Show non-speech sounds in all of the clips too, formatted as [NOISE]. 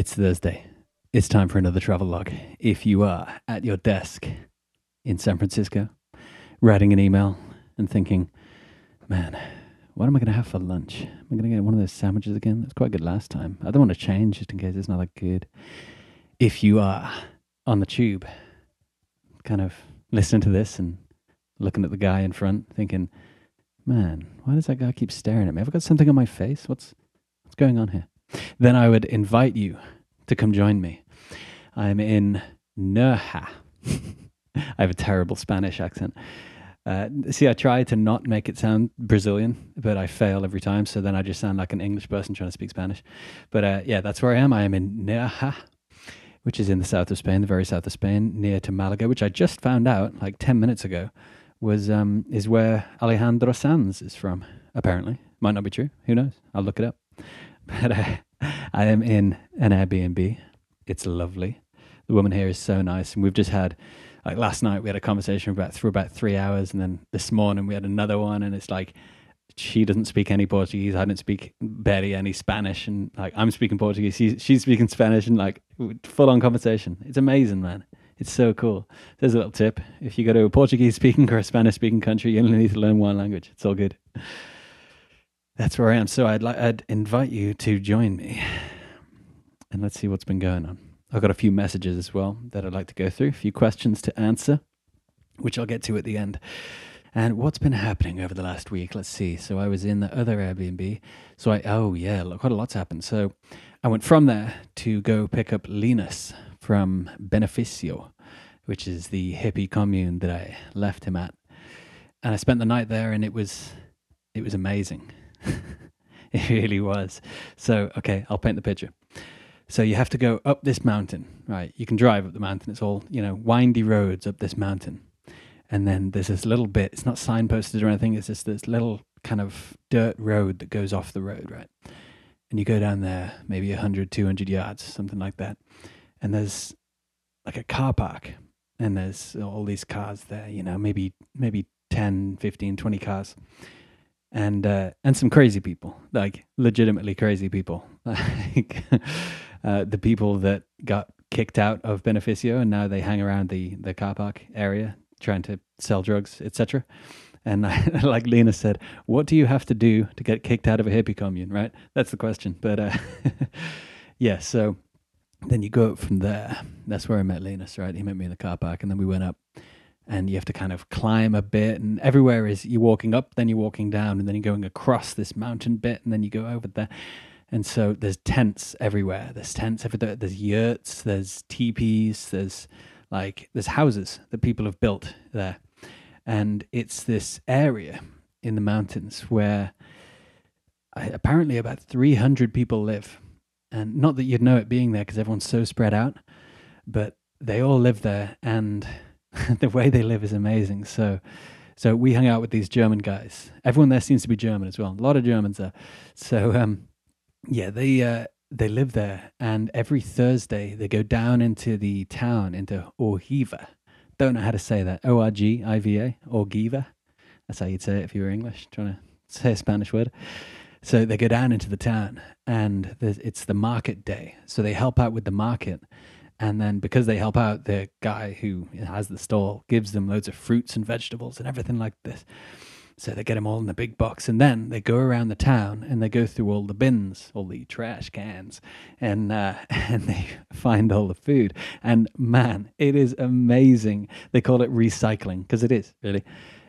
It's Thursday. It's time for another travel log. If you are at your desk in San Francisco, writing an email and thinking, man, what am I going to have for lunch? Am I going to get one of those sandwiches again? That's quite good last time. I don't want to change just in case it's not that good. If you are on the tube, kind of listening to this and looking at the guy in front, thinking, man, why does that guy keep staring at me? Have I got something on my face? What's what's going on here? Then I would invite you to come join me. I'm in Nerja. [LAUGHS] I have a terrible Spanish accent. Uh, see, I try to not make it sound Brazilian, but I fail every time. So then I just sound like an English person trying to speak Spanish. But uh, yeah, that's where I am. I am in Nerja, which is in the south of Spain, the very south of Spain, near to Malaga, which I just found out like 10 minutes ago was um, is where Alejandro Sanz is from, apparently. Might not be true. Who knows? I'll look it up. But uh, I am in an Airbnb. It's lovely. The woman here is so nice, and we've just had like last night we had a conversation about for about three hours, and then this morning we had another one, and it's like she doesn't speak any Portuguese. I don't speak barely any Spanish, and like I'm speaking Portuguese, she's she's speaking Spanish, and like full on conversation. It's amazing, man. It's so cool. There's a little tip: if you go to a Portuguese speaking or a Spanish speaking country, you only need to learn one language. It's all good. That's where I am. So I'd like I'd invite you to join me, and let's see what's been going on. I've got a few messages as well that I'd like to go through, a few questions to answer, which I'll get to at the end. And what's been happening over the last week? Let's see. So I was in the other Airbnb. So I oh yeah, look quite a lot's happened. So I went from there to go pick up Linus from Beneficio, which is the hippie commune that I left him at. And I spent the night there and it was it was amazing. [LAUGHS] it really was. So okay, I'll paint the picture. So you have to go up this mountain, right? You can drive up the mountain. It's all, you know, windy roads up this mountain. And then there's this little bit, it's not signposted or anything, it's just this little kind of dirt road that goes off the road, right? And you go down there maybe 100, 200 yards, something like that. And there's like a car park and there's all these cars there, you know, maybe maybe 10, 15, 20 cars. And uh, and some crazy people, like legitimately crazy people. [LAUGHS] Like uh, the people that got kicked out of Beneficio and now they hang around the, the car park area trying to sell drugs, etc. And I, [LAUGHS] like Lena said, what do you have to do to get kicked out of a hippie commune, right? That's the question. But uh, [LAUGHS] yeah, so then you go up from there. That's where I met Linus, right? He met me in the car park, and then we went up. And you have to kind of climb a bit, and everywhere is you're walking up, then you're walking down, and then you're going across this mountain bit, and then you go over there. And so there's tents everywhere. There's tents everywhere. There's yurts. There's teepees. There's like there's houses that people have built there, and it's this area in the mountains where apparently about 300 people live, and not that you'd know it being there because everyone's so spread out, but they all live there, and [LAUGHS] the way they live is amazing. So. So we hung out with these German guys. Everyone there seems to be German as well. A lot of Germans there. So um, yeah, they uh, they live there, and every Thursday they go down into the town into Orgiva. Don't know how to say that. O R G I V A Orgiva. That's how you'd say it if you were English. Trying to say a Spanish word. So they go down into the town, and it's the market day. So they help out with the market, and then because they help out, the guy who has the stall gives them loads of fruits and vegetables and everything like this. So they get them all in the big box, and then they go around the town and they go through all the bins, all the trash cans, and uh, [LAUGHS] and they find all the food. And man, it is amazing. They call it recycling because it is really.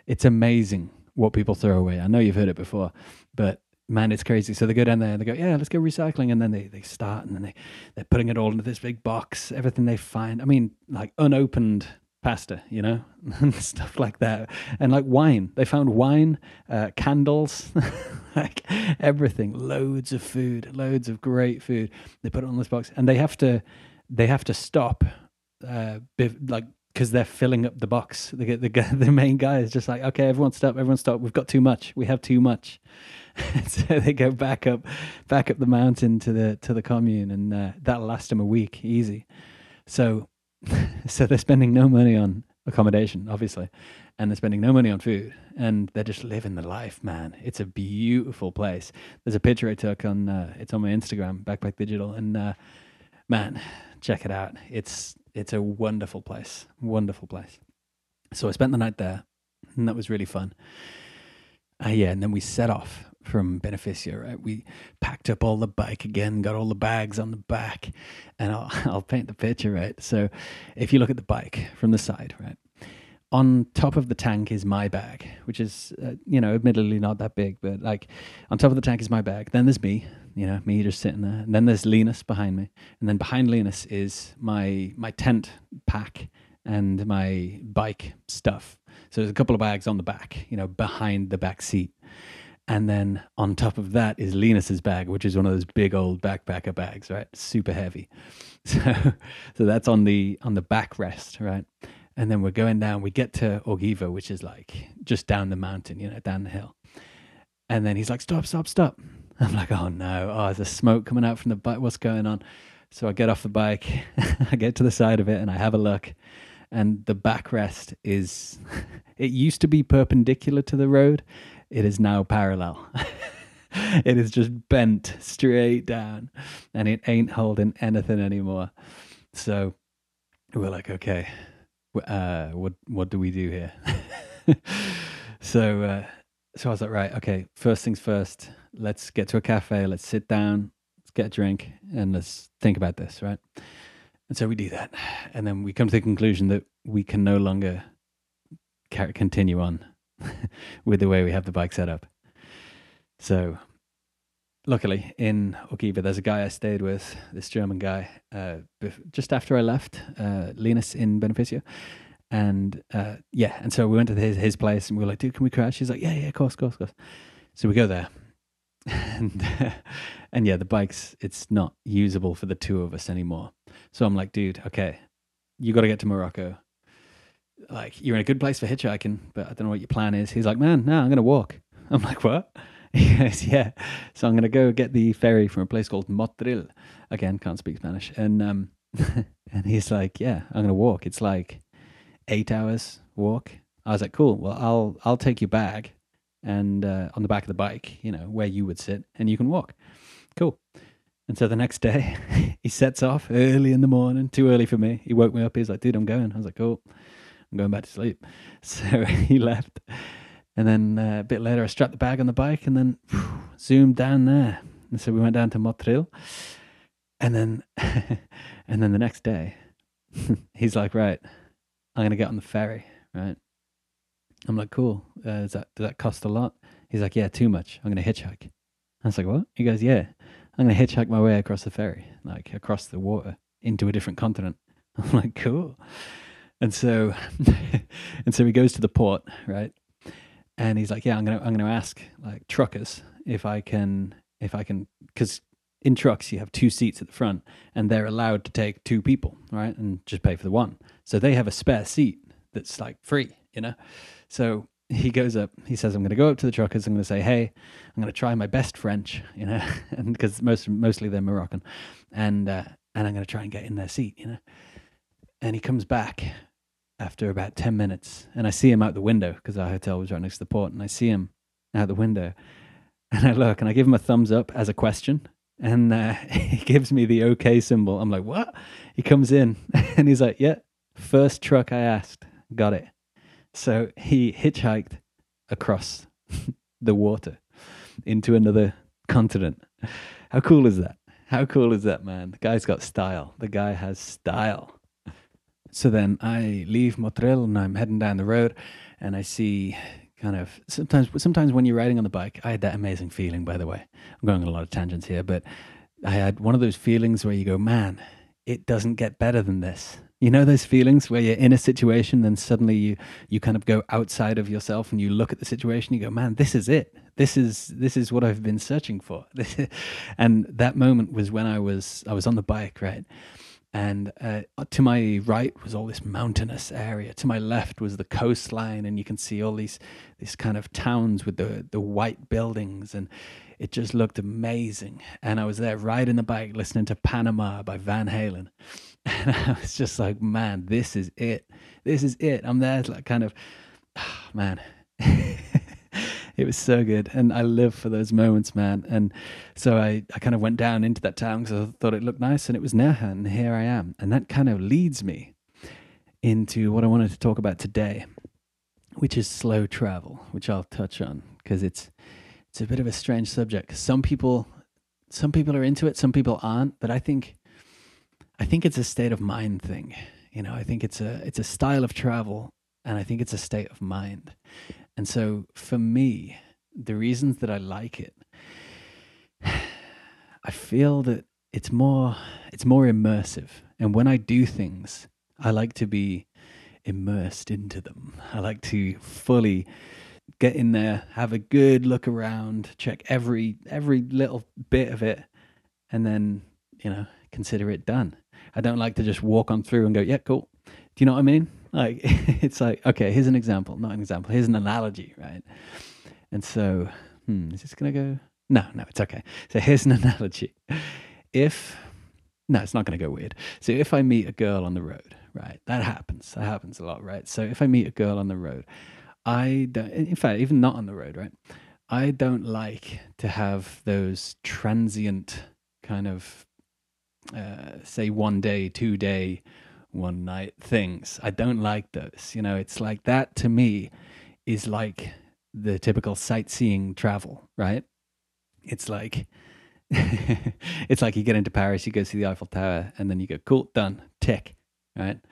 It's amazing what people throw away. I know you've heard it before, but man, it's crazy. So they go down there and they go, yeah, let's go recycling, and then they, they start and then they they're putting it all into this big box. Everything they find, I mean, like unopened pasta, you know, and [LAUGHS] stuff like that. And like wine, they found wine, uh, candles, [LAUGHS] like everything, loads of food, loads of great food. They put it on this box, and they have to, they have to stop, uh, like because they're filling up the box. The, the [LAUGHS] the main guy is just like, okay, everyone stop, everyone stop. We've got too much. We have too much. [LAUGHS] so they go back up, back up the mountain to the to the commune, and uh, that'll last them a week, easy. So [LAUGHS] so they're spending no money on accommodation, obviously, and they're spending no money on food, and they're just living the life, man. It's a beautiful place. There's a picture I took on uh, it's on my Instagram, Backpack Digital, and uh, man, check it out. It's it's a wonderful place, wonderful place. So I spent the night there, and that was really fun. Uh, yeah, and then we set off from Beneficio, right? We packed up all the bike again, got all the bags on the back, and I'll, [LAUGHS] I'll paint the picture, right? So if you look at the bike from the side, right? On top of the tank is my bag, which is, uh, you know, admittedly not that big, but like on top of the tank is my bag. Then there's me, you know, me just sitting there. And then there's Linus behind me. And then behind Linus is my my tent pack and my bike stuff. So there's a couple of bags on the back, you know, behind the back seat. And then on top of that is Linus's bag, which is one of those big old backpacker bags, right? Super heavy. [LAUGHS] So so that's on the on the backrest, right? And then we're going down. We get to Orgiva, which is like just down the mountain, you know, down the hill. And then he's like, "Stop, stop, stop!" [LAUGHS] I'm like, "Oh no! Oh, there's smoke coming out from the bike. What's going on?" So I get off the bike, [LAUGHS] I get to the side of it, and I have a look. And the backrest is, [LAUGHS] it used to be perpendicular to the road. It is now parallel. it is just bent straight down and it ain't holding anything anymore. So we're like, okay, uh, what what do we do here? [LAUGHS] so uh, so I was like, right, okay, first things first. Let's get to a cafe. Let's sit down. Let's get a drink and let's think about this, right? And so we do that, and then we come to the conclusion that we can no longer continue on [LAUGHS] with the way we have the bike set up. So, luckily, in Orgiva, there's a guy I stayed with, this German guy, uh, just after I left, uh, Linus in Beneficio. And uh, yeah, and so we went to his, his place and we were like, dude, can we crash? He's like, yeah, yeah, of course, of course, of course. So we go there. [LAUGHS] And, [LAUGHS] and yeah, the bike's, it's not usable for the two of us anymore. So I'm like, dude, okay, you got to get to Morocco like you're in a good place for hitchhiking, but I don't know what your plan is. He's like, man, no, I'm going to walk. [LAUGHS] I'm like, what? [LAUGHS] Goes, yeah. So I'm going to go get the ferry from a place called Motril. Again, can't speak Spanish. And um, [LAUGHS] and he's like, yeah, I'm going to walk. It's like eight hours walk. I was like, cool. Well, I'll I'll take your bag and uh, on the back of the bike, you know, where you would sit, and you can walk. Cool. And so the next day, [LAUGHS] he sets off early in the morning, too early for me. He woke me up. He's like, dude, I'm going. I was like, cool. I'm going back to sleep. So he left. And then uh, a bit later, I strapped the bag on the bike and then whew, zoomed down there. And so we went down to Motril. And then, [LAUGHS] and then the next day, [LAUGHS] he's like, right, I'm going to get on the ferry, right? I'm like, cool. Uh, that, does that cost a lot? He's like, yeah, too much. I'm going to hitchhike. I was like, what? He goes, yeah, I'm going to hitchhike my way across the ferry, like across the water into a different continent. [LAUGHS] I'm like, cool. And so, and so he goes to the port, right? And he's like, "Yeah, I'm gonna, I'm gonna ask like truckers if I can, if I can, because in trucks you have two seats at the front, and they're allowed to take two people, right? And just pay for the one. So they have a spare seat that's like free, you know. So he goes up. He says, "I'm going to go up to the truckers. I'm going to say, hey, I'm going to try my best French, [LAUGHS] you know, and because most mostly they're Moroccan, and uh, and I'm going to try and get in their seat, you know." And he comes back after about 10 minutes and I see him out the window because our hotel was right next to the port and I see him out the window [LAUGHS] and I look and I give him a thumbs up as a question and uh, [LAUGHS] he gives me the okay symbol. I'm like, what? He comes in [LAUGHS] and he's like, yeah, first truck I asked, got it. So he hitchhiked across the water into another continent. How cool is that? How cool is that, man? The guy's got style. The guy has style. So then I leave Motril and I'm heading down the road and I see kind of sometimes sometimes when you're riding on the bike, I had that amazing feeling by the way. I'm going on a lot of tangents here, but I had one of those feelings where you go, Man, it doesn't get better than this. You know those feelings where you're in a situation then suddenly you you kind of go outside of yourself and you look at the situation, you go, Man, this is it. This is this is what I've been searching for. [LAUGHS] and that moment was when I was I was on the bike, right? And uh, to my right was all this mountainous area. To my left was the coastline, and you can see all these these kind of towns with the the white buildings, and it just looked amazing. And I was there riding the bike, listening to Panama by Van Halen, [LAUGHS] and I was just like, man, this is it. This is it. I'm there, like kind of, oh, man. [LAUGHS] it was so good. And I live for those moments, man. And so I, I kind of went down into that town because I thought it looked nice and it was her. And here I am. And that kind of leads me into what I wanted to talk about today, which is slow travel, which I'll touch on because it's, it's a bit of a strange subject. Some people, some people are into it, some people aren't. But I think, I think it's a state of mind thing. You know, I think it's a, it's a style of travel and I think it's a state of mind. And so for me, the reasons that I like it, [SIGHS] I feel that it's more it's more immersive. And when I do things, I like to be immersed into them. I like to fully get in there, have a good look around, check every every little bit of it, and then, you know, consider it done. I don't like to just walk on through and go, yeah, cool. Do you know what I mean? Like [LAUGHS] it's like, okay, here's an example, not an example. Here's an analogy, right? And so, hmm, is this gonna go? No, no, it's okay. So here's an [LAUGHS] analogy. If no, it's not gonna go weird. So if I meet a girl on the road, right? That happens. That happens a lot, right? So if I meet a girl on the road, I don't. In fact, even not on the road, right? I don't like to have those transient kind of, uh, say, one day, two day one night things. I don't like those. You know, it's like that to me is like the typical sightseeing travel, right? It's like [LAUGHS] it's like you get into Paris, you go see the Eiffel Tower, and then you go, cool, done, tick, right? [LAUGHS]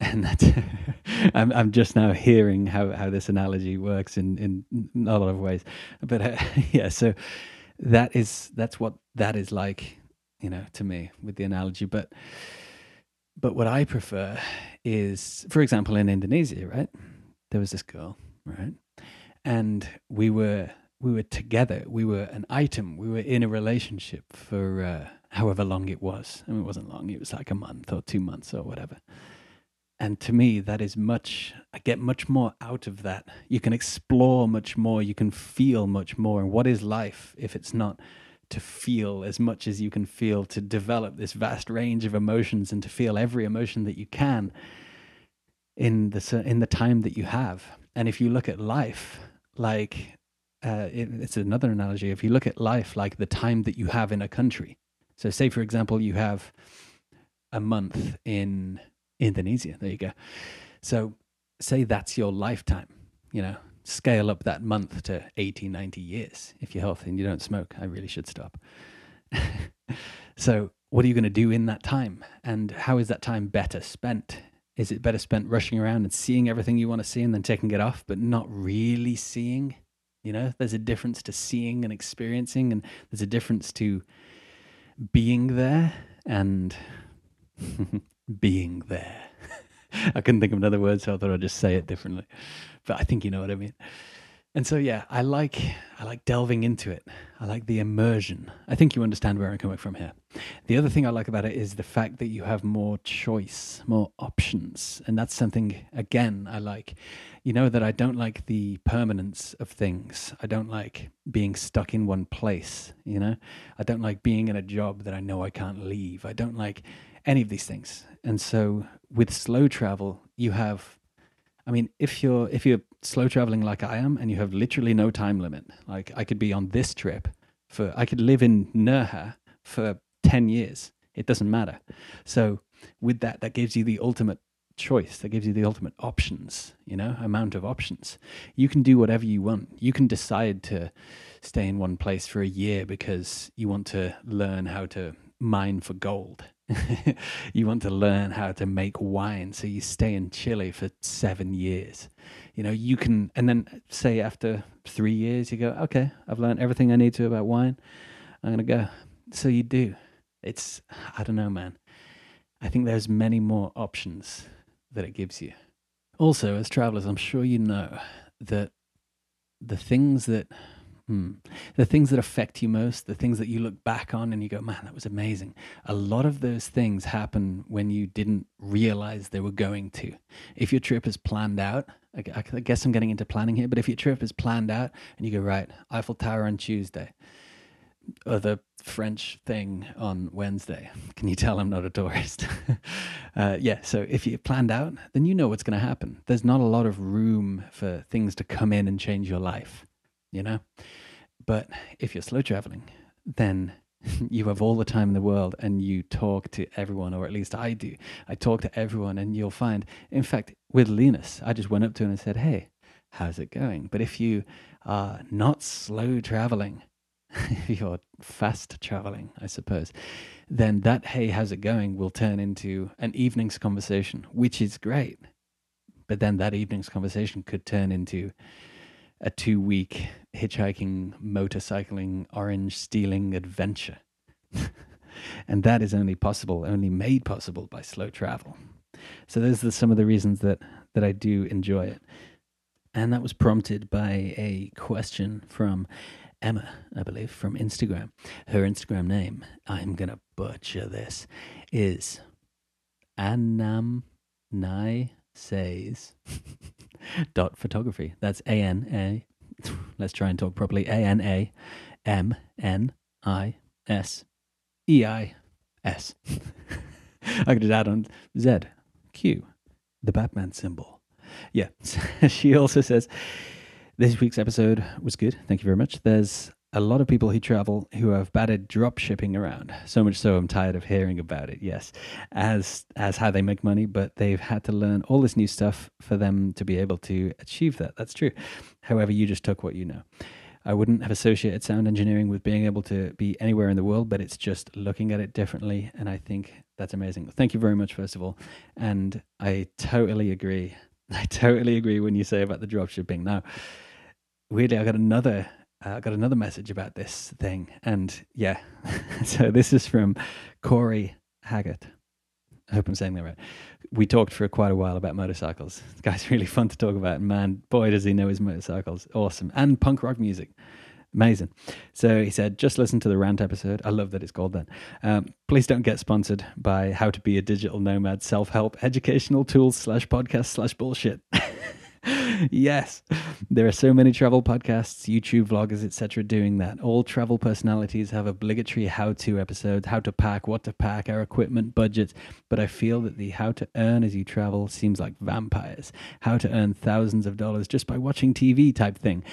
And that's [LAUGHS] I'm I'm just now hearing how how this analogy works in in a lot of ways, but uh, yeah, so that is that's what that is like, you know, to me with the analogy, but but what I prefer is, for example, in Indonesia, right? There was this girl, right? And we were we were together. We were an item. We were in a relationship for uh, however long it was. I mean, it wasn't long. It was like a month or two months or whatever. And to me, that is much. I get much more out of that. You can explore much more. You can feel much more. And what is life if it's not? To feel as much as you can feel, to develop this vast range of emotions and to feel every emotion that you can in the in the time that you have. And if you look at life like uh, it, it's another analogy. If you look at life like the time that you have in a country, so say for example you have a month in Indonesia. There you go. So say that's your lifetime. You know, scale up that month to 80, 90 years if you're healthy and you don't smoke. I really should stop. [LAUGHS] so, what are you going to do in that time? And how is that time better spent? Is it better spent rushing around and seeing everything you want to see and then taking it off, but not really seeing? You know, there's a difference to seeing and experiencing, and there's a difference to being there and [LAUGHS] being there. [LAUGHS] I couldn't think of another word, so I thought I'd just say it differently but I think you know what I mean. And so yeah, I like I like delving into it. I like the immersion. I think you understand where I'm coming from here. The other thing I like about it is the fact that you have more choice, more options, and that's something again I like. You know that I don't like the permanence of things. I don't like being stuck in one place, you know? I don't like being in a job that I know I can't leave. I don't like any of these things. And so with slow travel, you have I mean, if you're if you're slow traveling like I am, and you have literally no time limit, like I could be on this trip for I could live in Nerja for ten years. It doesn't matter. So with that, that gives you the ultimate choice. That gives you the ultimate options. You know, amount of options. You can do whatever you want. You can decide to stay in one place for a year because you want to learn how to mine for gold [LAUGHS] you want to learn how to make wine, so you stay in Chile for seven years. You know, you can, and then say after three years, you go, okay, I've learned everything I need to about wine. I'm going to go. So you do. It's, I don't know, man. I think there's many more options that it gives you. Also, as travelers, I'm sure you know that the things that Hmm. The things that affect you most, the things that you look back on and you go, man, that was amazing. A lot of those things happen when you didn't realize they were going to. If your trip is planned out, I, guess I'm getting into planning here, but if your trip is planned out and you go, right, Eiffel Tower on Tuesday, or the French thing on Wednesday. Can you tell I'm not a tourist? [LAUGHS] uh, yeah, so if you planned out, then you know what's going to happen. There's not a lot of room for things to come in and change your life you know? But if you're slow traveling, then [LAUGHS] you have all the time in the world and you talk to everyone, or at least I do. I talk to everyone, and you'll find, in fact, with Linus, I just went up to him and said, Hey, how's it going? But if you are not slow traveling, [LAUGHS] if you're fast traveling, I suppose, then that, Hey, how's it going will turn into an evening's conversation, which is great. But then that evening's conversation could turn into a two week hitchhiking, motorcycling, orange stealing adventure. [LAUGHS] and that is only possible, only made possible by slow travel. So those are some of the reasons that, that I do enjoy it. And that was prompted by a question from Emma, I believe, from Instagram. Her Instagram name, I'm to butcher this, is Anam Nai Says [LAUGHS] dot photography. That's A N A. [LAUGHS] Let's try and talk properly. A N A M N I S E I S. [LAUGHS] I could just add on Z Q, the Batman symbol. Yeah. [LAUGHS] she also says this week's episode was good. Thank you very much. There's a lot of people who travel who have batted drop shipping around. So much so I'm tired of hearing about it. Yes, as as how they make money, but they've had to learn all this new stuff for them to be able to achieve that. That's true. However, you just took what you know. I wouldn't have associated sound engineering with being able to be anywhere in the world, but it's just looking at it differently. And I think that's amazing. Thank you very much, first of all. And I totally agree. [LAUGHS] I totally agree when you say about the drop shipping. Now, weirdly, I got another uh, I got another message about this thing. And yeah, [LAUGHS] so this is from Corey Haggart. I hope I'm saying that right. We talked for quite a while about motorcycles. This [LAUGHS] guy's really fun to talk about. Man, boy, does he know his motorcycles. Awesome. And punk rock music. Amazing. So he said, just listen to the rant episode. I love that it's called that. Um, please don't get sponsored by how to be a digital nomad self help educational tools slash podcast slash bullshit. [LAUGHS] yes, there are so many travel podcasts, YouTube vloggers, etc., doing that. All travel personalities have obligatory how-to episodes: how to pack, what to pack, our equipment, budgets. But I feel that the how to earn as you travel seems like vampires. How to earn thousands of dollars just by watching TV type thing.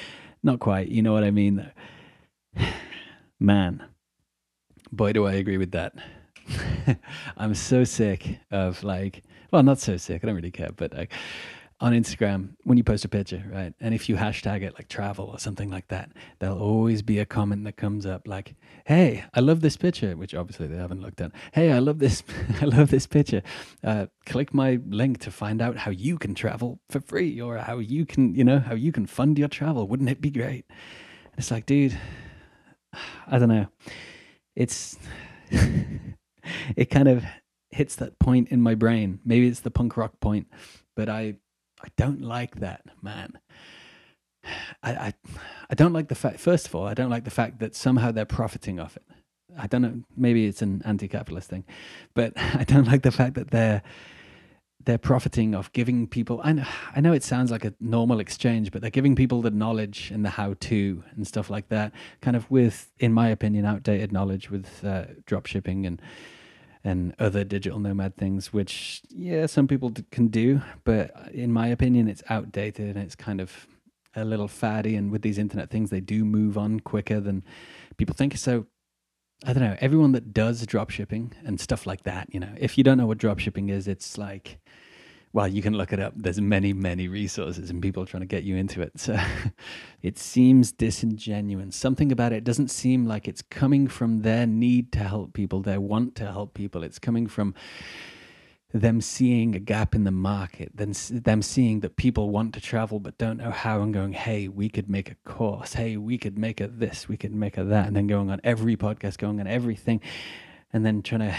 Not quite. You know what I mean? [SIGHS] Man, boy, do I agree with that. [LAUGHS] I'm so sick of like, well, not so sick. I don't really care, but like on Instagram when you post a picture, right? And if you hashtag it like travel or something like that, there'll always be a comment that comes up like, "Hey, I love this picture," which obviously they haven't looked at. "Hey, I love this. [LAUGHS] I love this picture. Uh, click my link to find out how you can travel for free, or how you can, you know, how you can fund your travel. Wouldn't it be great?" It's like, dude, [SIGHS] I don't know. It's [LAUGHS] it kind of hits that point in my brain. Maybe it's the punk rock point, but I I don't like that, man. [SIGHS] I, I, I don't like the fact. First of all, I don't like the fact that somehow they're profiting off it. I don't know. Maybe it's an anti-capitalist thing, but [LAUGHS] I don't like the fact that they're they're profiting off giving people. I know, I know it sounds like a normal exchange, but they're giving people the knowledge and the how-to and stuff like that. Kind of with, in my opinion, outdated knowledge with uh, drop shipping and and other digital nomad things, which, yeah, some people can do, but uh, in my opinion, it's outdated and it's kind of a little faddy. And with these internet things, they do move on quicker than people think. So I don't know, everyone that does drop shipping and stuff like that, you know, if you don't know what drop shipping is, it's like, well, you can look it up. There's many, many resources and people trying to get you into it. So [LAUGHS] it seems disingenuous. Something about it doesn't seem like it's coming from their need to help people, their want to help people. It's coming from them seeing a gap in the market, then them seeing that people want to travel but don't know how, and going, "Hey, we could make a course. Hey, we could make a this. We could make a that," and then going on every podcast, going on everything, and then trying to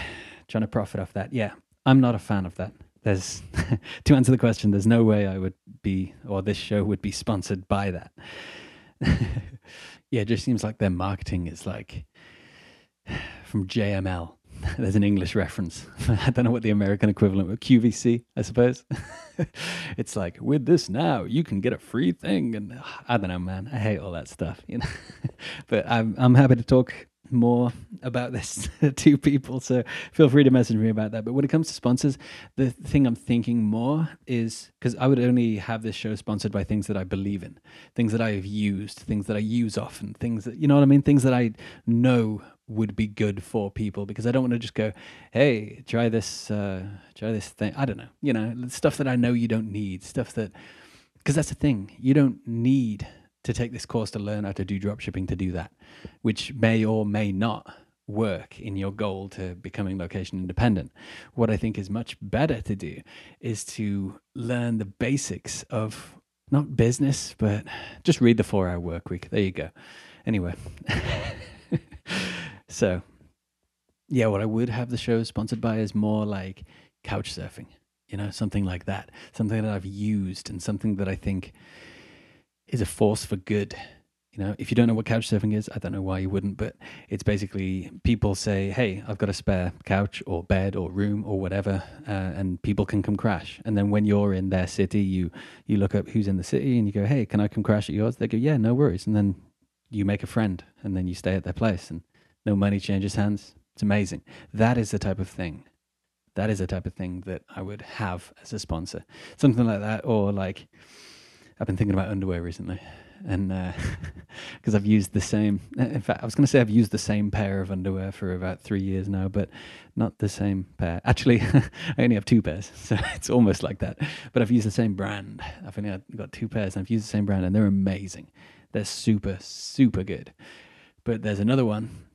trying to profit off that. Yeah, I'm not a fan of that there's [LAUGHS] to answer the question there's no way i would be or this show would be sponsored by that. [LAUGHS] Yeah it just seems like their marketing is like [SIGHS] from jml [LAUGHS] there's an english reference. I don't know what the american equivalent of qvc i suppose. It's like with this now you can get a free thing and [SIGHS] i don't know man. I hate all that stuff you know? But i'm i'm happy to talk more about this [LAUGHS] to people. So feel free to message me about that. But when it comes to sponsors, the thing I'm thinking more is because I would only have this show sponsored by things that I believe in, things that I have used, things that I use often, things that, you know what I mean? Things that I know would be good for people because I don't want to just go, hey, try this, uh, try this thing. I don't know, you know, stuff that I know you don't need, stuff that, because that's the thing, you don't need to take this course to learn how to do dropshipping to do that, which may or may not work in your goal to becoming location independent. What I think is much better to do is to learn the basics of not business, but just read the four hour work week. There you go. Anyway. [LAUGHS] so, yeah, what I would have the show sponsored by is more like couch surfing, you know, something like that, something that I've used and something that I think is a force for good. You know, if you don't know what couch surfing is, I don't know why you wouldn't, but it's basically people say, "Hey, I've got a spare couch or bed or room or whatever," uh, and people can come crash. And then when you're in their city, you you look up who's in the city and you go, "Hey, can I come crash at yours?" They go, "Yeah, no worries." And then you make a friend, and then you stay at their place, and no money changes hands. It's amazing. That is the type of thing. That is the type of thing that I would have as a sponsor, something like that, or like I've been thinking about underwear recently, and because uh, [LAUGHS] I've used the same. In fact, I was going to say I've used the same pair of underwear for about three years now, but not the same pair. Actually, [LAUGHS] I only have two pairs, [LAUGHS] so it's almost like that. But I've used the same brand. I've only got two pairs, and I've used the same brand, and they're amazing. They're super, super good. But there's another one.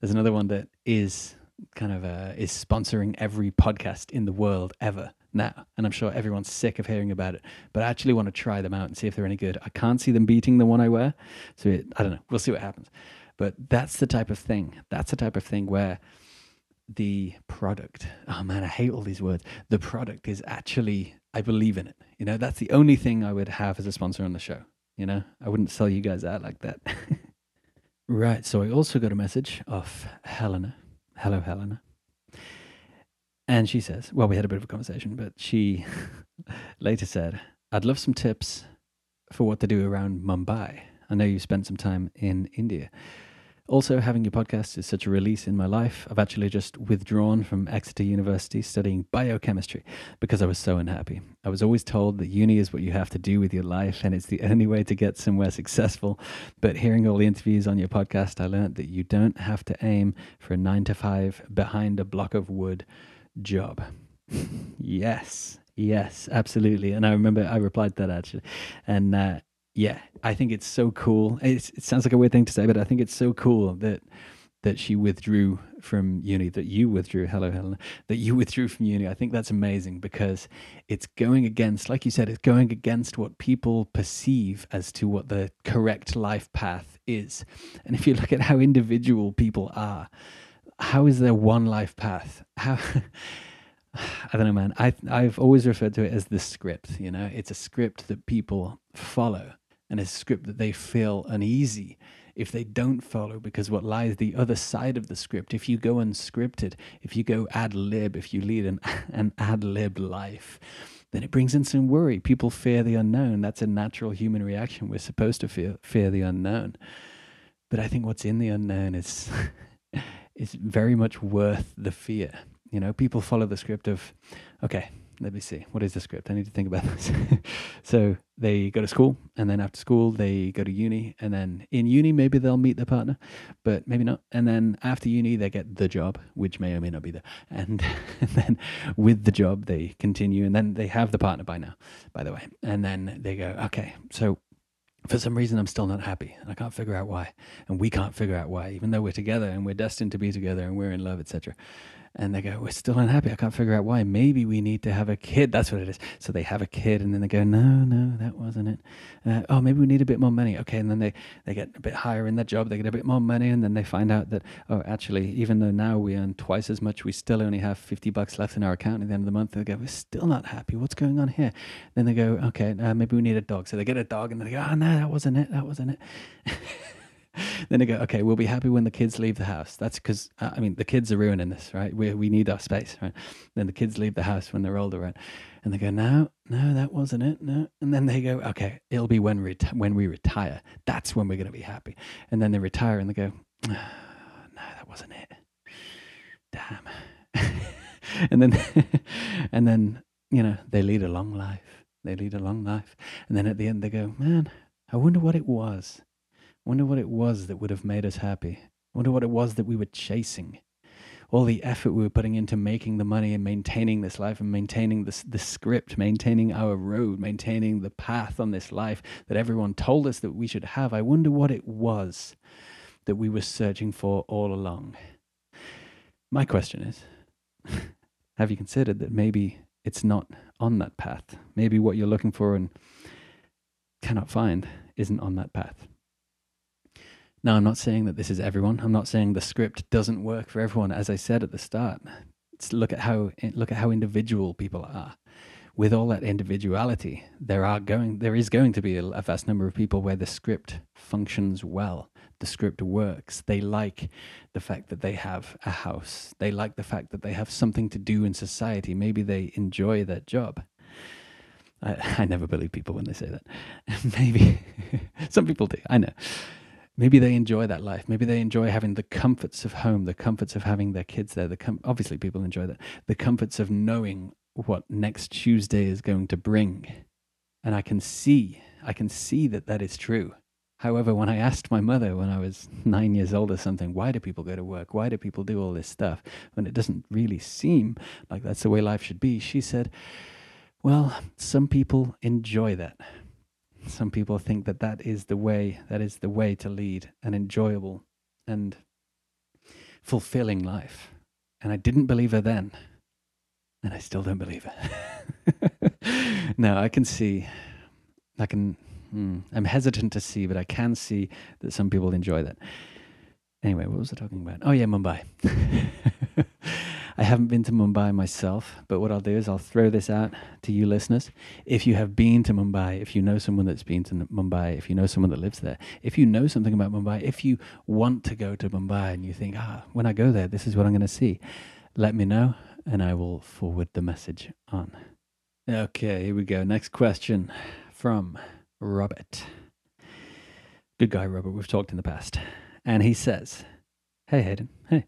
there's another one that is kind of uh, is sponsoring every podcast in the world ever now, and I'm sure everyone's sick of hearing about it. But I actually want to try them out and see if they're any good. I can't see them beating the one I wear, so it, I don't know. We'll see what happens. But that's the type of thing. That's the type of thing where the product. Oh man, I hate all these words. The product is actually I believe in it. You know, that's the only thing I would have as a sponsor on the show. You know, I wouldn't sell you guys out like that. [LAUGHS] right. So I also got a message of Helena. Hello, Helena. And she says, well, we had a bit of a conversation, but she [LAUGHS] later said, I'd love some tips for what to do around Mumbai. I know you spent some time in India. Also, having your podcast is such a release in my life. I've actually just withdrawn from Exeter University studying biochemistry because I was so unhappy. I was always told that uni is what you have to do with your life and it's the only way to get somewhere successful. But hearing all the interviews on your podcast, I learned that you don't have to aim for a nine to five behind a block of wood job. yes, yes, absolutely. And I remember I replied that actually. And uh, yeah, I think it's so cool. It's, it sounds like a weird thing to say, but I think it's so cool that that she withdrew from uni, that you withdrew, hello, Helena, that you withdrew from uni. I think that's amazing because it's going against, like you said, it's going against what people perceive as to what the correct life path is. And if you look at how individual people are, how is there one life path? How [SIGHS] I don't know, man. I I've always referred to it as the script. You know, it's a script that people follow and a script that they feel uneasy if they don't follow because what lies the other side of the script if you go unscripted if you go ad lib if you lead an, [LAUGHS] an ad lib life then it brings in some worry people fear the unknown that's a natural human reaction we're supposed to fear fear the unknown but i think what's in the unknown is [LAUGHS] is very much worth the fear you know people follow the script of okay let me see. What is the script? I need to think about [LAUGHS] this. so they go to school, and then after school, they go to uni. And then in uni, maybe they'll meet their partner, but maybe not. And then after uni, they get the job, which may or may not be there. And, [LAUGHS] and then with the job, they continue. And then they have the partner by now, by the way. And then they go, okay, so for some reason I'm still not happy and I can't figure out why and we can't figure out why even though we're together and we're destined to be together and we're in love etc and they go, We're still unhappy. I can't figure out why. Maybe we need to have a kid. That's what it is. So they have a kid, and then they go, No, no, that wasn't it. Uh, oh, maybe we need a bit more money. Okay. And then they, they get a bit higher in their job. They get a bit more money, and then they find out that, oh, actually, even though now we earn twice as much, we still only have 50 bucks left in our account at the end of the month. They go, We're still not happy. What's going on here? Then they go, Okay, uh, maybe we need a dog. So they get a dog, and they go, Oh, no, that wasn't it. That wasn't it. [LAUGHS] [LAUGHS] then they go, okay, we'll be happy when the kids leave the house. That's because, uh, I mean, the kids are ruining this, right? We, we need our space, right? Then the kids leave the house when they're older, right? And they go, no, no, that wasn't it. No. And then they go, okay, it'll be when, we when we retire. That's when we're going to be happy. And then they retire and they go, no, that wasn't it. Damn. [LAUGHS] and then, [LAUGHS] and then, you know, they lead a long life. They lead a long life. And then at the end, they go, man, I wonder what it was. Wonder what it was that would have made us happy. Wonder what it was that we were chasing all the effort we were putting into making the money and maintaining this life and maintaining this the script, maintaining our road, maintaining the path on this life that everyone told us that we should have. I wonder what it was that we were searching for all along. My question is [LAUGHS] have you considered that maybe it's not on that path? Maybe what you're looking for and cannot find isn't on that path. Now, I'm not saying that this is everyone. I'm not saying the script doesn't work for everyone. As I said at the start, it's look at how look at how individual people are. With all that individuality, there are going there is going to be a, vast number of people where the script functions well. The script works. They like the fact that they have a house. They like the fact that they have something to do in society. Maybe they enjoy their job. I, [LAUGHS] I never believe people when they say that. [LAUGHS] Maybe [LAUGHS] some people do. I know maybe they enjoy that life. Maybe they enjoy having the comforts of home, the comforts of having their kids there. The com- obviously people enjoy that. The comforts of knowing what next Tuesday is going to bring, and I can see, I can see that that is true. However, when I asked my mother when I was nine years old or something, why do people go to work? Why do people do all this stuff? When it doesn't really seem like that's the way life should be, she said, well, some people enjoy that some people think that that is the way that is the way to lead an enjoyable and fulfilling life. And i didn't believe her then and i still don't believe her. [LAUGHS] No i can see i can hmm, i'm hesitant to see but i can see that some people enjoy that. Anyway what was i talking about? Oh yeah mumbai [LAUGHS] I haven't been to Mumbai myself, but what I'll do is I'll throw this out to you listeners. If you have been to Mumbai, if you know someone that's been to Mumbai, if you know someone that lives there, if you know something about Mumbai, if you want to go to Mumbai and you think, ah, when I go there, this is what I'm going to see, let me know and I will forward the message on. Okay, here we go. Next question from Robert. Good guy, Robert. We've talked in the past. And he says, Hey, Hayden. Hey.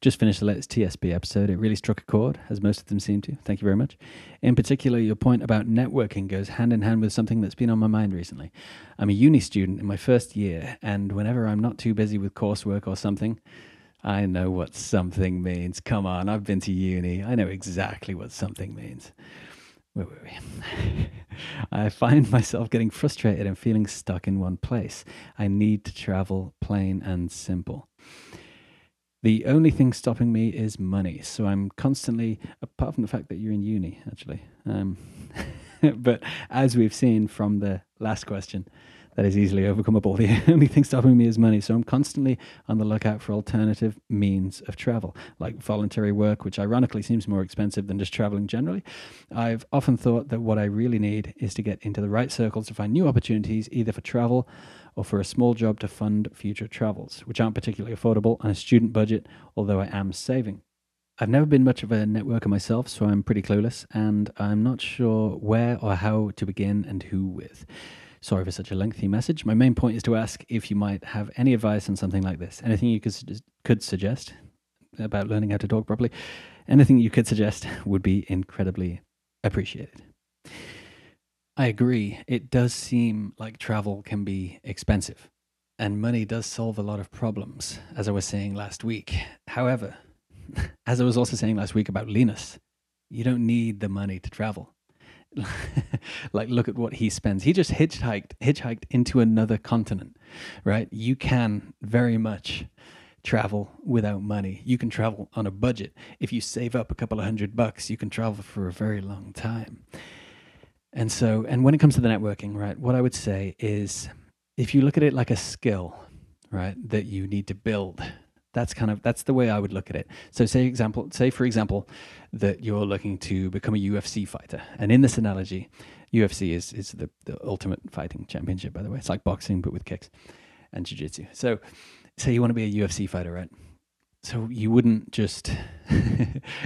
Just finished the latest TSB episode. It really struck a chord, as most of them seem to. Thank you very much. In particular, your point about networking goes hand in hand with something that's been on my mind recently. I'm a uni student in my first year, and whenever I'm not too busy with coursework or something, I know what something means. Come on, I've been to uni. I know exactly what something means. Wait, wait, wait. [LAUGHS] I find myself getting frustrated and feeling stuck in one place. I need to travel plain and simple. The only thing stopping me is money. So I'm constantly, apart from the fact that you're in uni, actually. Um, [LAUGHS] but as we've seen from the last question, that is easily overcomeable. [LAUGHS] The only thing stopping me is money. So I'm constantly on the lookout for alternative means of travel, like voluntary work, which ironically seems more expensive than just traveling generally. I've often thought that what I really need is to get into the right circles to find new opportunities, either for travel or for a small job to fund future travels, which aren't particularly affordable on a student budget, although I am saving. I've never been much of a networker myself, so I'm pretty clueless, and I'm not sure where or how to begin and who with. Sorry for such a lengthy message. My main point is to ask if you might have any advice on something like this. Anything you could, could suggest about learning how to talk properly, anything you could suggest would be incredibly appreciated. I agree. It does seem like travel can be expensive, and money does solve a lot of problems, as I was saying last week. However, [LAUGHS] as I was also saying last week about Linus, you don't need the money to travel. [LAUGHS] like look at what he spends. He just hitchhiked hitchhiked into another continent, right? You can very much travel without money. You can travel on a budget. If you save up a couple of hundred bucks, you can travel for a very long time. And so, and when it comes to the networking, right, what I would say is if you look at it like a skill, right, that you need to build, that's kind of that's the way I would look at it. So say example, say for example that you're looking to become a UFC fighter. And in this analogy, UFC is is the, the ultimate fighting championship, by the way. It's like boxing but with kicks and jiu-jitsu. So say you want to be a UFC fighter, right? So you wouldn't just [LAUGHS]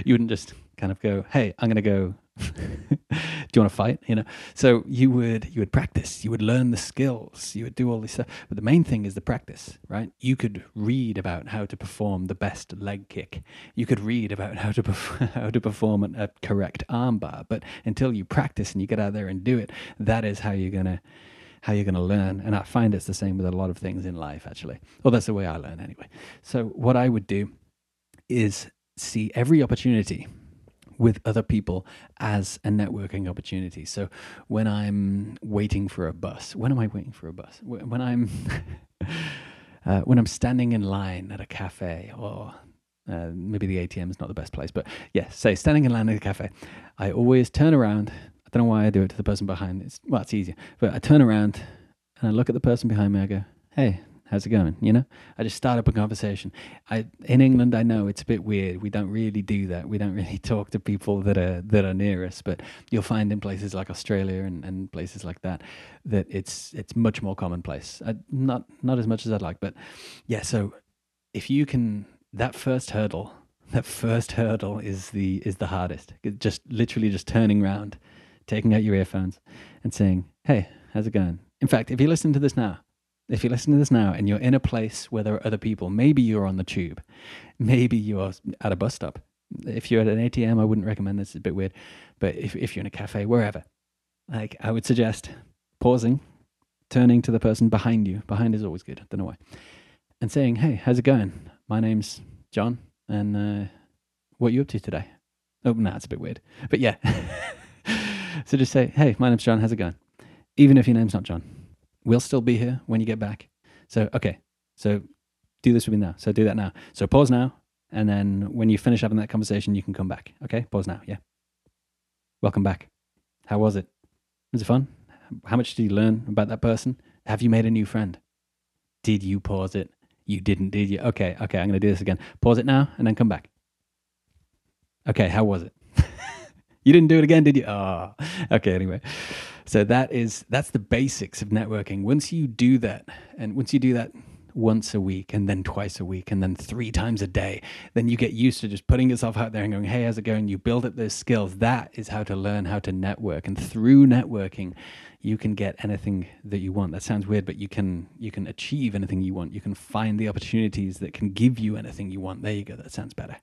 you wouldn't just kind of go, "Hey, I'm going to go [LAUGHS] you want to fight? You know, so you would you would practice, you would learn the skills, you would do all this stuff. But the main thing is the practice, right? You could read about how to perform the best leg kick. You could read about how to perf- [LAUGHS] how to perform a correct armbar. But until you practice and you get out there and do it, that is how you're gonna how you're going to learn. And I find it's the same with a lot of things in life, actually. Well, that's the way I learn anyway. So, what I would do is see every opportunity with other people as a networking opportunity. So when I'm waiting for a bus, when am I waiting for a bus? When I'm [LAUGHS] uh, when I'm standing in line at a cafe or uh, maybe the ATM is not the best place, but yeah, say standing in line at a cafe, I always turn around. I don't know why I do it to the person behind. It's well, it's easier, but I turn around and I look at the person behind me. I go, "Hey, how's it going? You know, I just start up a conversation. I in England, I know it's a bit weird. We don't really do that. We don't really [LAUGHS] talk to people that are that are near us. But you'll find in places like Australia and, and places like that that it's it's much more commonplace. I, not not as much as I'd like, but yeah. So if you can, that first hurdle, [LAUGHS] that first hurdle is the is the hardest. Just literally just turning around, taking out your earphones, and saying, "Hey, how's it going?" In fact, if you listen to this now, if you listen to this now and you're in a place where there are other people, maybe you're on the tube, maybe you're at a bus stop. If you're at an ATM, I wouldn't recommend this. It's a bit weird. But if, if you're in a cafe, wherever, like I would suggest pausing, turning to the person behind you. Behind is always good. I don't know why. And saying, hey, how's it going? My name's John. And uh, what are you up to today? Oh, nah, it's a bit weird. But yeah. [LAUGHS] so just say, hey, my name's John. How's it going? Even if your name's not John we'll still be here when you get back. So, okay. So do this with me now. So do that now. So pause now. And then when you finish having that conversation, you can come back. Okay. Pause now. Yeah. Welcome back. How was it? Was it fun? How much did you learn about that person? Have you made a new friend? Did you pause it? You didn't, did you? Okay. Okay. I'm going to do this again. Pause it now and then come back. Okay. How was it? [LAUGHS] you didn't do it again, did you? Oh, okay. Anyway. So that is that's the basics of networking. Once you do that, and once you do that once a week and then twice a week and then three times a day, then you get used to just putting yourself out there and going, hey, how's it going? You build up those skills. That is how to learn how to network. And through networking, you can get anything that you want. That sounds weird, but you can you can achieve anything you want. You can find the opportunities that can give you anything you want. There you go. That sounds better.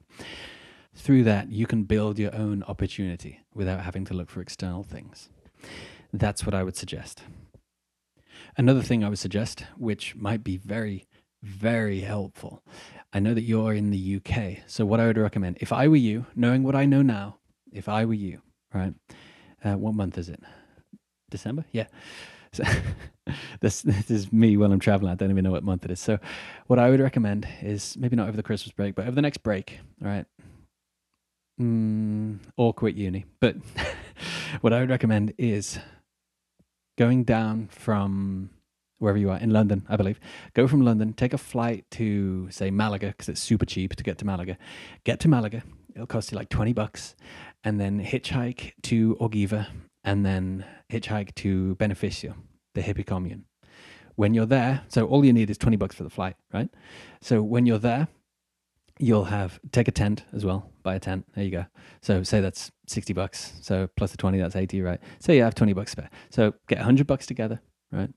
Through that, you can build your own opportunity without having to look for external things. That's what I would suggest. Another thing I would suggest, which might be very, very helpful. I know that you're in the UK. So, what I would recommend, if I were you, knowing what I know now, if I were you, right? Uh, what month is it? December? Yeah. So [LAUGHS] this, this is me when I'm traveling. I don't even know what month it is. So, what I would recommend is maybe not over the Christmas break, but over the next break, all right? Mm, or quit uni. But [LAUGHS] what I would recommend is going down from wherever you are in London, I believe. Go from London, take a flight to say Malaga because it's super cheap to get to Malaga. Get to Malaga, it'll cost you like 20 bucks and then hitchhike to Orgiva and then hitchhike to Beneficio, the hippie commune. When you're there, so all you need is 20 bucks for the flight, right? So when you're there, you'll have take a tent as well buy a tent there you go. So say that's 60 bucks so plus the 20 that's 80 right? So you have 20 bucks spare. So get 100 bucks together right?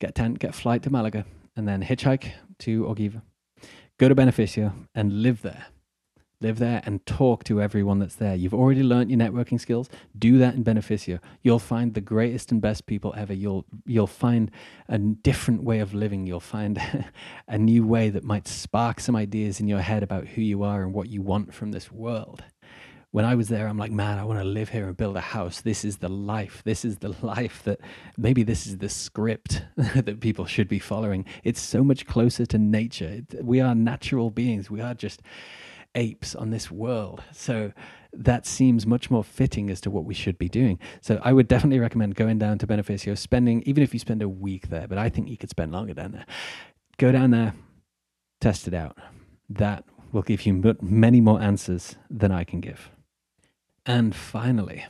Get a tent get a flight to malaga and then hitchhike to orgiva go to beneficio and live there live there and talk to everyone that's there. You've already learned your networking skills. Do that in Beneficio. You'll find the greatest and best people ever. You'll you'll find a different way of living. You'll find [LAUGHS] a new way that might spark some ideas in your head about who you are and what you want from this world. When I was there, I'm like, man, I want to live here and build a house. This is the life. This is the [LAUGHS] life that maybe this is the script [LAUGHS] that people should be following. It's so much closer to nature. We are natural beings. We are just apes on this world. So that seems much more fitting as to what we should be doing. So I would definitely recommend going down to Beneficio, spending, even if you spend a week there, but I think you could spend longer down there. Go down there, test it out. That will give you many more answers than I can give. And finally,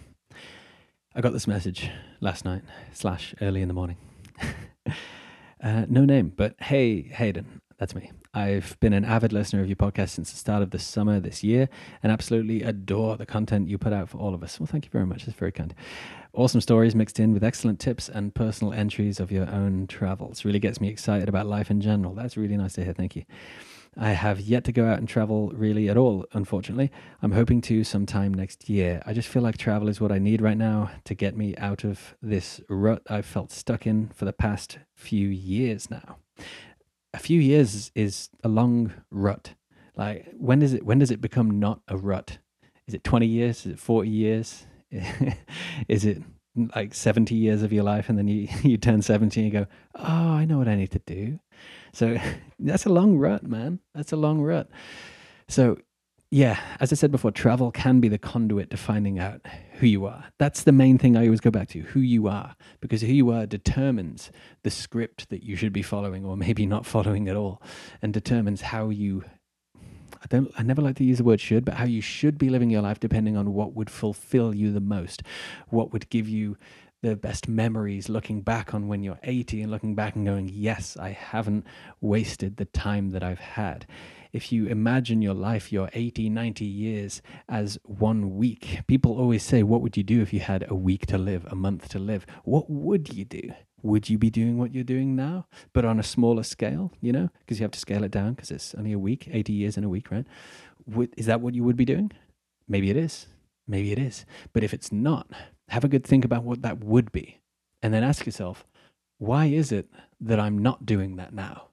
I got this message last night, slash early in the morning. [LAUGHS] uh, no name, but hey, Hayden, that's me. I've been an avid listener of your podcast since the start of the summer this year and absolutely adore the content you put out for all of us. Well, thank you very much. It's very kind. Awesome stories mixed in with excellent tips and personal entries of your own travels. Really gets me excited about life in general. That's really nice to hear. Thank you. I have yet to go out and travel really at all, unfortunately. I'm hoping to sometime next year. I just feel like travel is what I need right now to get me out of this rut I've felt stuck in for the past few years now. A few years is a long rut. Like when does it when does it become not a rut? Is it 20 years? Is it 40 years? [LAUGHS] is it like 70 years of your life and then you, [LAUGHS] you turn 70 and you go, oh, I know what I need to do. So [LAUGHS] that's a long rut, man. That's a long rut. So, yeah, as I said before, travel can be the conduit to finding out who you are. That's the main thing I always go back to who you are, because who you are determines the script that you should be following or maybe not [LAUGHS] following at all, and determines how you I don't I never like to use the word should, but how you should be living your life depending on what would fulfill you the most, what would give you the best memories looking back on when you're 80 and looking back and going, yes, I haven't wasted the time that I've had. If you imagine your life, your 80, 90 years as one week, people always say, What would you do if you had a week to live, a month to live? What would you do? would you be doing what you're doing now, but on a smaller scale, you know, because you have to scale it down because it's only a week, 80 years in a week, right? Would, is that what you would be doing? Maybe it is. Maybe it is. But if it's not, have a good think about what that would be. And then ask yourself, why is it that I'm not doing that now?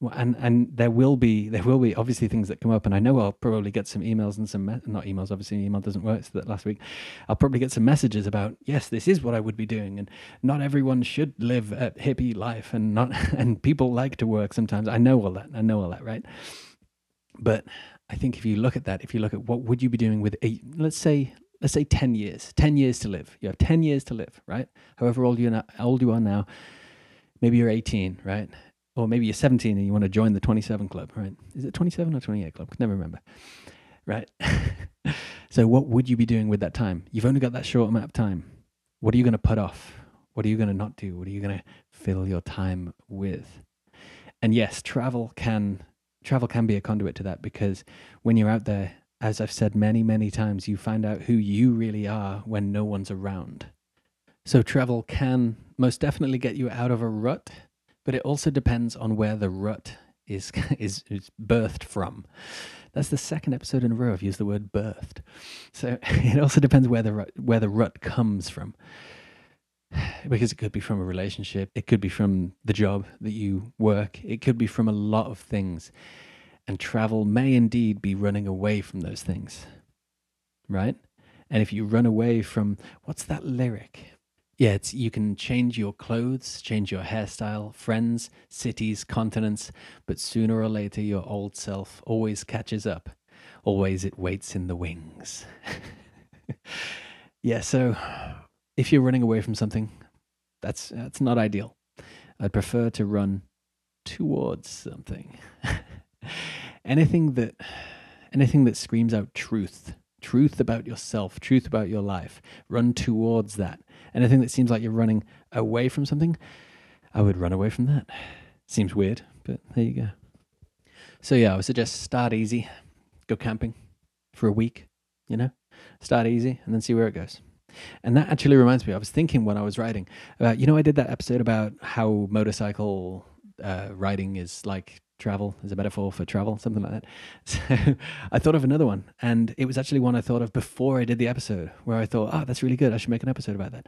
And and there will be there will be obviously things that come up, and I know I'll probably get some emails and some me- not emails. Obviously, email doesn't work. So that last week, I'll probably get some messages about yes, this is what I would be doing, and not everyone should live a hippie life, and not [LAUGHS] and people like to work sometimes. I know all that. I know all that, right? But I think if you look at that, if you look at what would you be doing with eight, let's say let's say ten years, ten years to live. You have ten years to live, right? However old you old you are now, maybe you're eighteen, right? Or maybe you're 17 and you want to join the 27 club, right? Is it 27 or 28 club? Can never remember. Right. [LAUGHS] so, what would you be doing with that time? You've only got that short amount of time. What are you going to put off? What are you going to not do? What are you going to fill your time with? And yes, travel can travel can be a conduit to that because when you're out there, as I've said many, many times, you find out who you really are when no one's around. So travel can most definitely get you out of a rut but it also depends on where the rut is, [LAUGHS] is, is birthed from. That's the second episode in a row I've used the word birthed. So [LAUGHS] it also depends where the rut, where the rut comes from. [SIGHS] Because it could be from a relationship, it could be from the job that you work, it could be from a lot of things. And travel may indeed be running away from those things. Right? And if you run away from what's that lyric? Yeah, it's you can change your clothes, change your hairstyle, friends, cities, continents, but sooner or later your old self always catches up. Always it waits in the wings. [LAUGHS] yeah, so if you're running away from something, that's that's not ideal. I'd prefer to run towards something. [LAUGHS] anything that anything that screams out truth truth about yourself, truth about your life. Run towards that. Anything that seems like you're running away from something, I would run away from that. Seems weird, but there you go. So, yeah, I would suggest start easy, go camping for a week, you know, start easy and then see where it goes. And that actually reminds me, I was thinking when I was writing about, you know, I did that episode about how motorcycle uh, riding is like travel is a metaphor for travel, something like that. [LAUGHS] So I thought of another one, and it was actually one I thought of before I did the episode, where I thought, oh, that's really good. I should make an episode about that.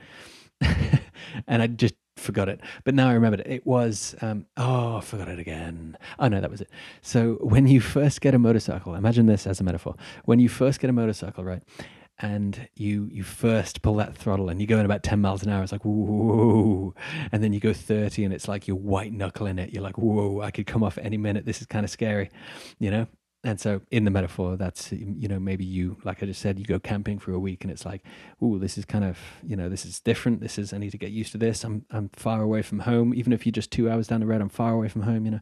[LAUGHS] and I just forgot it. But now I remembered it. It was, um, oh, I forgot it again. Oh, no, that was it. So when you first get a motorcycle, imagine this as a metaphor. When you first get a motorcycle, right? And you you first pull that throttle and you go in about 10 miles an hour it's like whoa and then you go 30 and it's like you're white knuckling it. You're like whoa i could come off any minute. This is kind of scary you know? And so in the metaphor that's you know maybe you like i just said you go camping for a week and it's like oh this is kind of you know this is different. This is i need to get used to this. I'm i'm far away from home. Even if you're just 2 hours down the road i'm far away from home you know?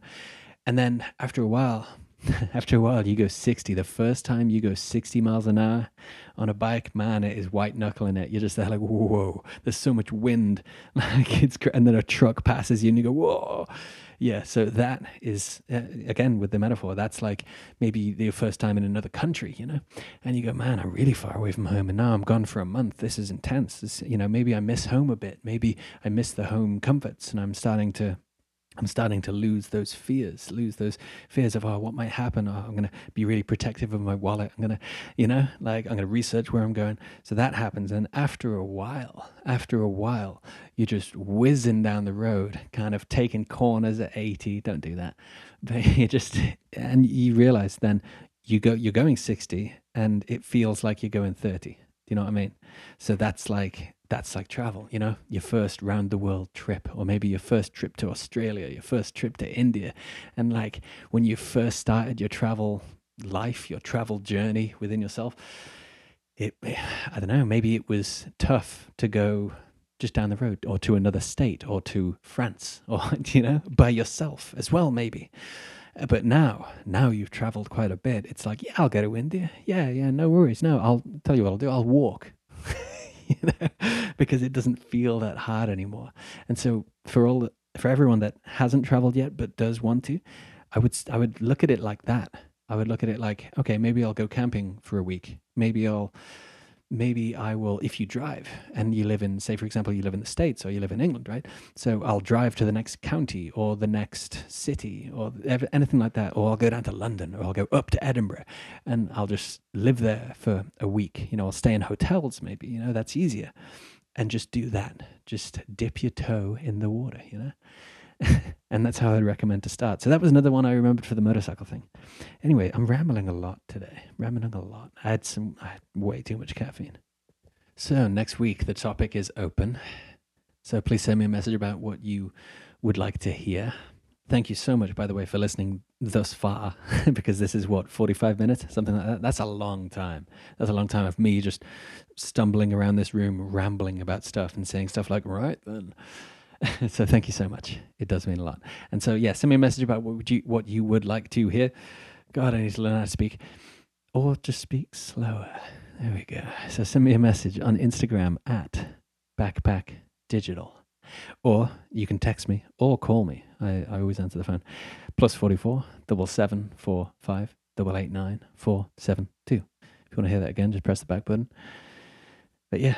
And then after a while [LAUGHS] After a while, you go 60. The first time you go 60 miles an hour on a bike, man, it is white knuckling it. You're just there like, whoa, there's so much wind. [LAUGHS] Like it's, and then a truck passes you and you go, whoa. Yeah, so that is, uh, again, with the metaphor, that's like maybe the first time in another country, you know? And you go, man, I'm really far away from home and now I'm gone for a month. This is intense. This, you know, maybe I miss home a bit. Maybe I miss the home comforts and I'm starting to I'm starting to lose those fears, lose those fears of, oh, what might happen? Oh, I'm going to be really protective of my wallet. I'm going to, you know, like I'm going to research where I'm going. So that happens. And after a while, after a while, you're just whizzing down the road, kind of taking corners at 80. Don't do that. [LAUGHS] But you just, and you realize then you go, you're going 60 and it feels like you're going 30. Do you know what I mean? So that's like, that's like travel, you know, your first round the world trip, or maybe your first trip to Australia, your first trip to India. And like when you first started your travel life, your travel journey within yourself, it, I don't know, maybe it was tough to go just down the road or to another state or to France [LAUGHS] or, you know, by yourself as well, maybe. Uh, but now, now you've traveled quite a bit. It's like, yeah, I'll go to India. Yeah, yeah, no worries. No, I'll tell you what I'll do. I'll walk. [LAUGHS] you [LAUGHS] know, because it doesn't feel that hard anymore. And so for all for everyone that hasn't traveled yet but does want to, I would I would look at it like that. I would look at it like, okay, maybe I'll go camping for a week. Maybe I'll maybe I will, if you drive and you live in, say, for example, you live in the States or you live in England, right? So I'll drive to the next county or the next city or anything like that. Or I'll go down to London or I'll go up to Edinburgh and I'll just live there for a week. You know, I'll stay in hotels maybe, you know, that's easier. And just do that. Just dip your toe in the water, you know? [LAUGHS] and that's how I'd recommend to start. So that was another one I remembered for the motorcycle thing. Anyway, I'm rambling a lot today. Rambling a lot. I had some I had way too much caffeine. So next week the topic is open. So please send me a message about what you would like to hear. Thank you so much, by the way, for listening thus far, [LAUGHS] because this is what, 45 minutes? Something like that. That's a long time. That's a long time of me just stumbling around this room, rambling about stuff and saying stuff like, right then. [LAUGHS] so thank you so much. It does mean a lot. And so yeah, send me a message about what would you what you would like to hear. God, I need to learn how to speak, or just speak slower. There we go. So send me a message on Instagram at backpack digital, or you can text me or call me. I, I always answer the phone. Plus forty four double seven four five double eight nine four seven two. If you want to hear that again, just press the back button. But yeah,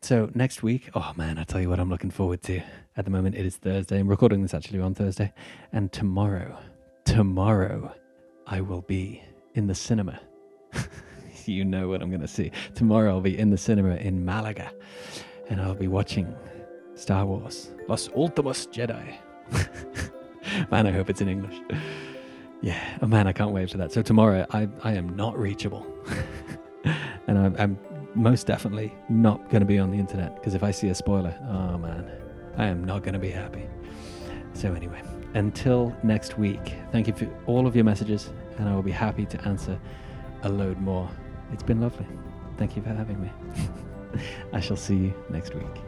so next week, oh man, I tell you what, I'm looking forward to. At the moment, it is Thursday. I'm recording this actually on Thursday, and tomorrow, tomorrow, I will be in the cinema. [LAUGHS] you know what I'm going to see. Tomorrow, I'll be in the cinema in Malaga, and I'll be watching Star Wars: Los Últimos Jedi. [LAUGHS] man, I hope it's in English. Yeah, oh man, I can't wait for that. So tomorrow, I I am not reachable, [LAUGHS] and I'm, I'm most definitely not going to be on the internet because if I see a spoiler, oh man, I am not going to be happy. So, anyway, until next week, thank you for all of your messages, and I will be happy to answer a load more. It's been lovely. Thank you for having me. [LAUGHS] I shall see you next week.